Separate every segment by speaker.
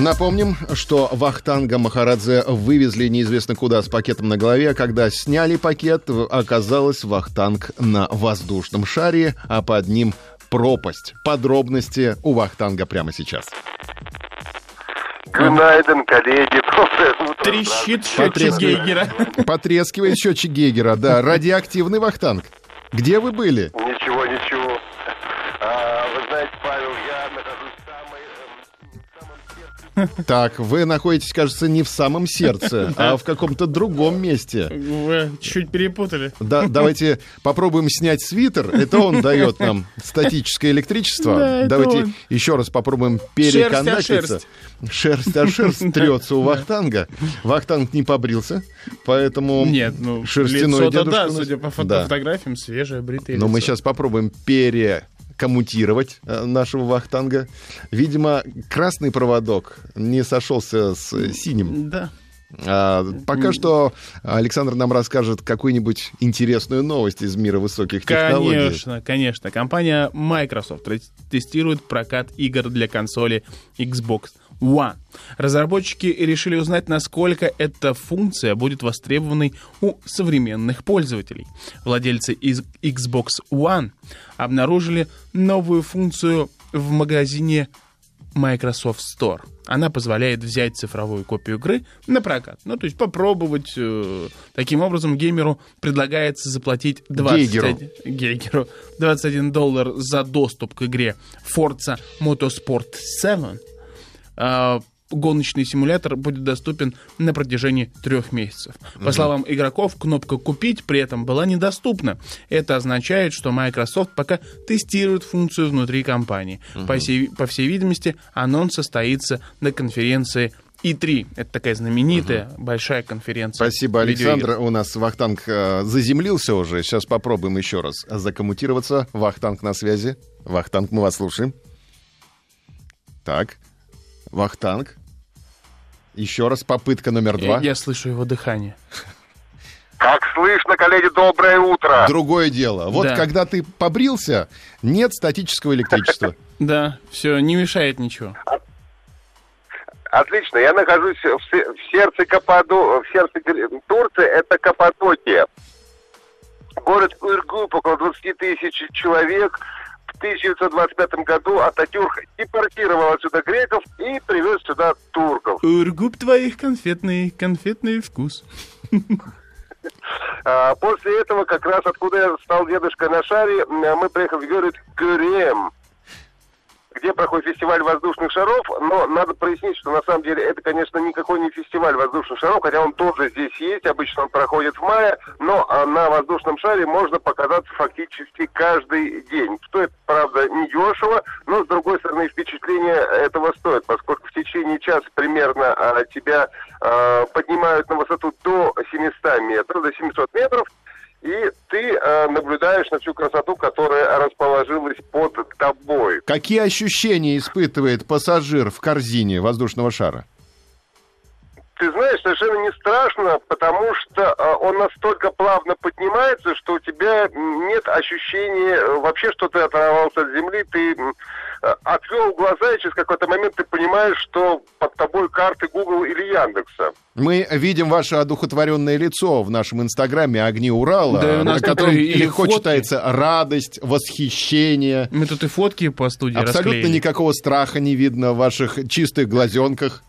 Speaker 1: Напомним, что Вахтанга Махарадзе вывезли неизвестно куда с пакетом на голове. Когда сняли пакет, оказалось Вахтанг на воздушном шаре, а под ним пропасть. Подробности у Вахтанга прямо сейчас.
Speaker 2: Гунайден, коллеги, доброе утро.
Speaker 3: Трещит счетчик Гейгера.
Speaker 1: Потрескивает счетчик Гейгера, да. Радиоактивный Вахтанг. Где вы были? Так, вы находитесь, кажется, не в самом сердце, а в каком-то другом месте.
Speaker 3: Вы чуть перепутали.
Speaker 1: Да, давайте попробуем снять свитер. Это он дает нам статическое электричество.
Speaker 3: Да,
Speaker 1: давайте еще раз попробуем
Speaker 3: о
Speaker 1: переконнектиться. Шерсть о шерсть трется у Вахтанга. Вахтанг не побрился, поэтому
Speaker 3: Нет, ну,
Speaker 1: шерстяной
Speaker 3: лицо-то
Speaker 1: дедушка
Speaker 3: да, судя по фото-
Speaker 1: Да.
Speaker 3: фотографиям, свежее, бритое
Speaker 1: Но мы
Speaker 3: лицо.
Speaker 1: сейчас попробуем перекоммутировать э, нашего Вахтанга. Видимо, красный проводок не сошелся с э, синим.
Speaker 3: Да.
Speaker 1: А, пока что Александр нам расскажет какую-нибудь интересную новость из мира высоких технологий.
Speaker 3: Конечно, конечно. Компания Microsoft тестирует прокат игр для консоли Xbox One. Разработчики решили узнать, насколько эта функция будет востребованной у современных пользователей. Владельцы из Xbox One обнаружили новую функцию в магазине Microsoft Store. Она позволяет взять цифровую копию игры на прокат. Ну, то есть попробовать. э, таким образом, геймеру предлагается заплатить 21,
Speaker 1: Гейгеру.
Speaker 3: Гейгеру 21 доллар за доступ к игре Forza Motorsport 7. А, гоночный симулятор будет доступен на протяжении трех месяцев. По словам игроков, кнопка «Купить» при этом была недоступна. Это означает, что Microsoft пока тестирует функцию внутри компании. По, всей, по всей видимости, анонс состоится на конференции E3. Это такая знаменитая большая конференция.
Speaker 1: Спасибо,
Speaker 3: видеоигр.
Speaker 1: Александр. У нас Вахтанг э, заземлился уже. Сейчас попробуем еще раз закоммутироваться. Вахтанг на связи. Вахтанг, мы вас слушаем. Так. Вахтанг. Еще раз попытка номер
Speaker 3: Я,
Speaker 1: два.
Speaker 3: я слышу его дыхание.
Speaker 2: Как слышно, коллеги, доброе утро.
Speaker 1: Другое дело. Вот
Speaker 3: Да.
Speaker 1: когда ты побрился, нет статического электричества.
Speaker 3: Да, все, не мешает ничего.
Speaker 2: Отлично, я нахожусь в, се- в сердце Каппадо, в сердце Турции, это Каппадокия. Город Иргуп, около 20 тысяч человек. В 1925 году Ататюрк депортировал отсюда греков и привез сюда турков.
Speaker 3: Ургуб твоих конфетный, конфетный вкус.
Speaker 2: А, После этого, как раз откуда я стал дедушкой на шаре, мы приехали в город Гюрем, где проходит фестиваль воздушных шаров, но надо прояснить, что на самом деле это, конечно, никакой не фестиваль воздушных шаров, хотя он тоже здесь есть, обычно он проходит в мае, но а, на воздушном шаре можно показаться фактически каждый день. Стоит, правда, недешево, но, с другой стороны, впечатление этого стоит, поскольку в течение часа примерно а, тебя а, поднимают на высоту до 700 метров, до 700 метров, и ты а, наблюдаешь на всю красоту, которая расположилась под тобой.
Speaker 1: Какие ощущения испытывает пассажир в корзине воздушного шара?
Speaker 2: Ты знаешь, совершенно не страшно, потому что а, он настолько плавно поднимается, что у тебя нет ощущения э, вообще, что ты оторвался от земли, ты э, отвел глаза, и через какой-то момент ты понимаешь, что под тобой карты Google или Яндекса.
Speaker 1: Мы видим ваше одухотворенное лицо в нашем инстаграме «Огни Урала»,
Speaker 3: Да,
Speaker 1: на котором легко
Speaker 3: фотки.
Speaker 1: читается радость, восхищение.
Speaker 3: Мы тут и фотки по студии
Speaker 1: Абсолютно
Speaker 3: расклеили.
Speaker 1: никакого страха не видно в ваших чистых глазенках.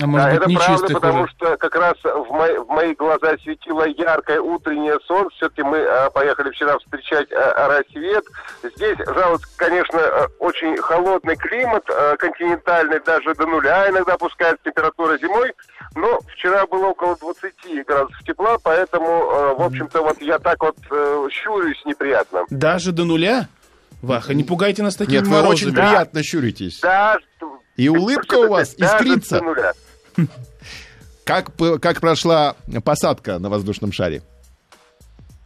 Speaker 3: А может
Speaker 2: да,
Speaker 3: быть,
Speaker 2: это правда,
Speaker 3: нечистых
Speaker 2: потому
Speaker 3: уже.
Speaker 2: что как раз в, мои, в мои глаза светило яркое утреннее солнце. Все-таки мы э, поехали вчера встречать э, рассвет. Здесь жалуется, конечно, э, очень холодный климат, э, континентальный, даже до нуля иногда опускается температура зимой. Но вчера было около 20 градусов тепла, поэтому, э, в общем-то, вот я так вот э, щурюсь неприятно.
Speaker 3: Даже до нуля? Ваха, не пугайте нас такими
Speaker 1: Нет, вы очень
Speaker 3: морозами.
Speaker 1: приятно щуритесь.
Speaker 2: Да,
Speaker 1: И улыбка у вас искрится. Как, как прошла посадка на воздушном шаре?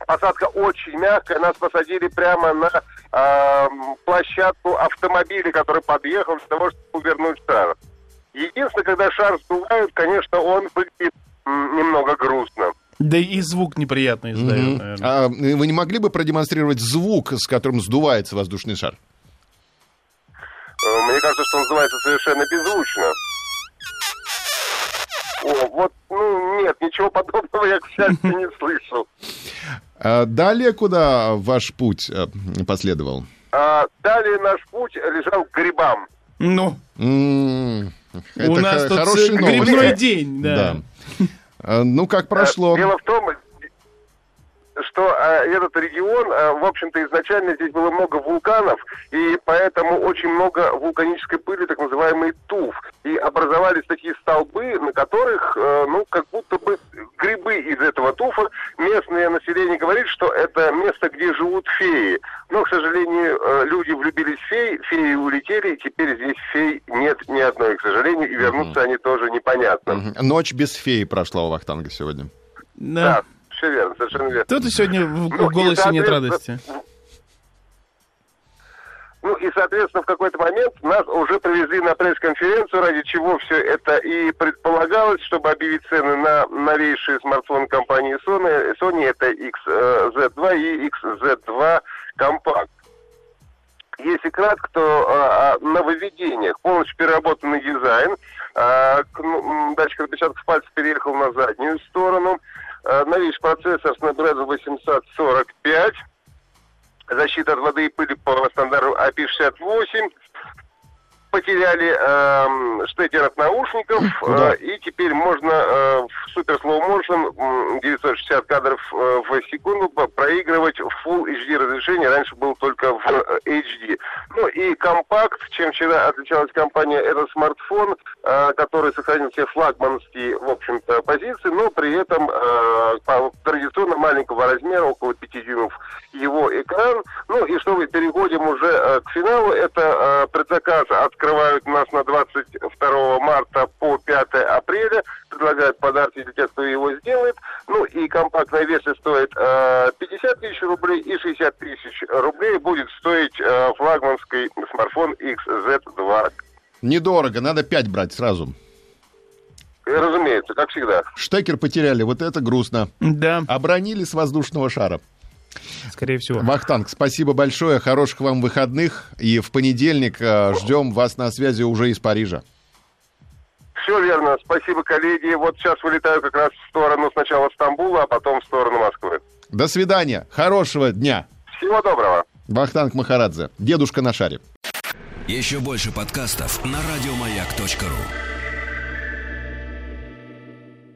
Speaker 2: посадка очень мягкая. Нас посадили прямо на э, площадку автомобиля, который подъехал для того, чтобы увернуть шар. Единственное, когда шар сдувают, конечно, он выглядит немного грустно.
Speaker 3: Да и звук неприятный издает, mm-hmm. наверное.
Speaker 1: А вы не могли бы продемонстрировать звук, с которым сдувается воздушный шар?
Speaker 2: Э, мне кажется, что он называется совершенно беззвучно. О, вот, ну, нет, ничего подобного я, к счастью, не слышал.
Speaker 1: А далее куда ваш путь э, последовал?
Speaker 2: А, далее наш путь лежал к грибам.
Speaker 3: Ну,
Speaker 1: это
Speaker 3: у нас тут
Speaker 1: хороший
Speaker 3: грибной день, да.
Speaker 1: да. А, ну, как прошло?
Speaker 2: Дело в том, что э, этот регион, э, в общем-то, изначально здесь было много вулканов, и поэтому очень много вулканической пыли, так называемый туф. И образовались такие столбы, на которых, э, ну, как будто бы грибы из этого туфа. Местное население говорит, что это место, где живут феи. Но, к сожалению, э, люди влюбились в феи, феи улетели, и теперь здесь фей нет ни одной, к сожалению, и вернуться они тоже непонятно.
Speaker 1: Ночь без феи прошла у Вахтанга сегодня.
Speaker 3: Да.
Speaker 2: Да, все верно, совершенно верно.
Speaker 3: И сегодня в,
Speaker 2: Ну,
Speaker 3: в голосе нет радости.
Speaker 2: Ну и, соответственно, в какой-то момент нас уже привезли на пресс-конференцию, ради чего все это и предполагалось, чтобы объявить цены на новейшие смартфоны компании Sony. Sony это XZ2 и XZ2 Compact. Если кратко, то а, о нововведениях. Полностью переработанный дизайн. А, ну, датчик отпечатков пальцев переехал на заднюю сторону. А, новейший процессор Snapdragon 845. Защита от воды и пыли по стандарту IP68. Потеряли эм, штекер от наушников, э, и теперь можно э, в супер м, 960 кадров э, в секунду проигрывать в Full HD разрешение. Раньше был только в э, HD. Ну и компакт, чем вчера отличалась компания, это смартфон, э, который сохранил все флагманские, в общем-то, позиции, но при этом э, традиционно маленького размера, около 5 дюймов его экран. Ну и что мы переходим уже э, к финалу, это э, предзаказ открывают нас на 22 марта по 5 апреля, предлагают подарки для тех, кто его сделает. Ну и компактная версия стоит э, 50 тысяч рублей и 60 тысяч рублей будет стоить э, флагманский смартфон XZ2.
Speaker 1: Недорого, надо 5 брать сразу.
Speaker 2: И, разумеется, как всегда.
Speaker 1: Штекер потеряли, вот это грустно.
Speaker 3: Да,
Speaker 1: Обронили с воздушного шара.
Speaker 3: скорее всего.
Speaker 1: Вахтанг, спасибо большое, хороших вам выходных. И в понедельник э, ждем вас на связи уже из Парижа.
Speaker 2: Все верно. Спасибо, коллеги. Вот сейчас вылетаю как раз в сторону сначала Стамбула, а потом в сторону Москвы.
Speaker 1: До свидания, хорошего дня.
Speaker 2: Всего доброго.
Speaker 1: Вахтанг Махарадзе, дедушка на шаре.
Speaker 4: Еще больше подкастов на радиомаяк.ру.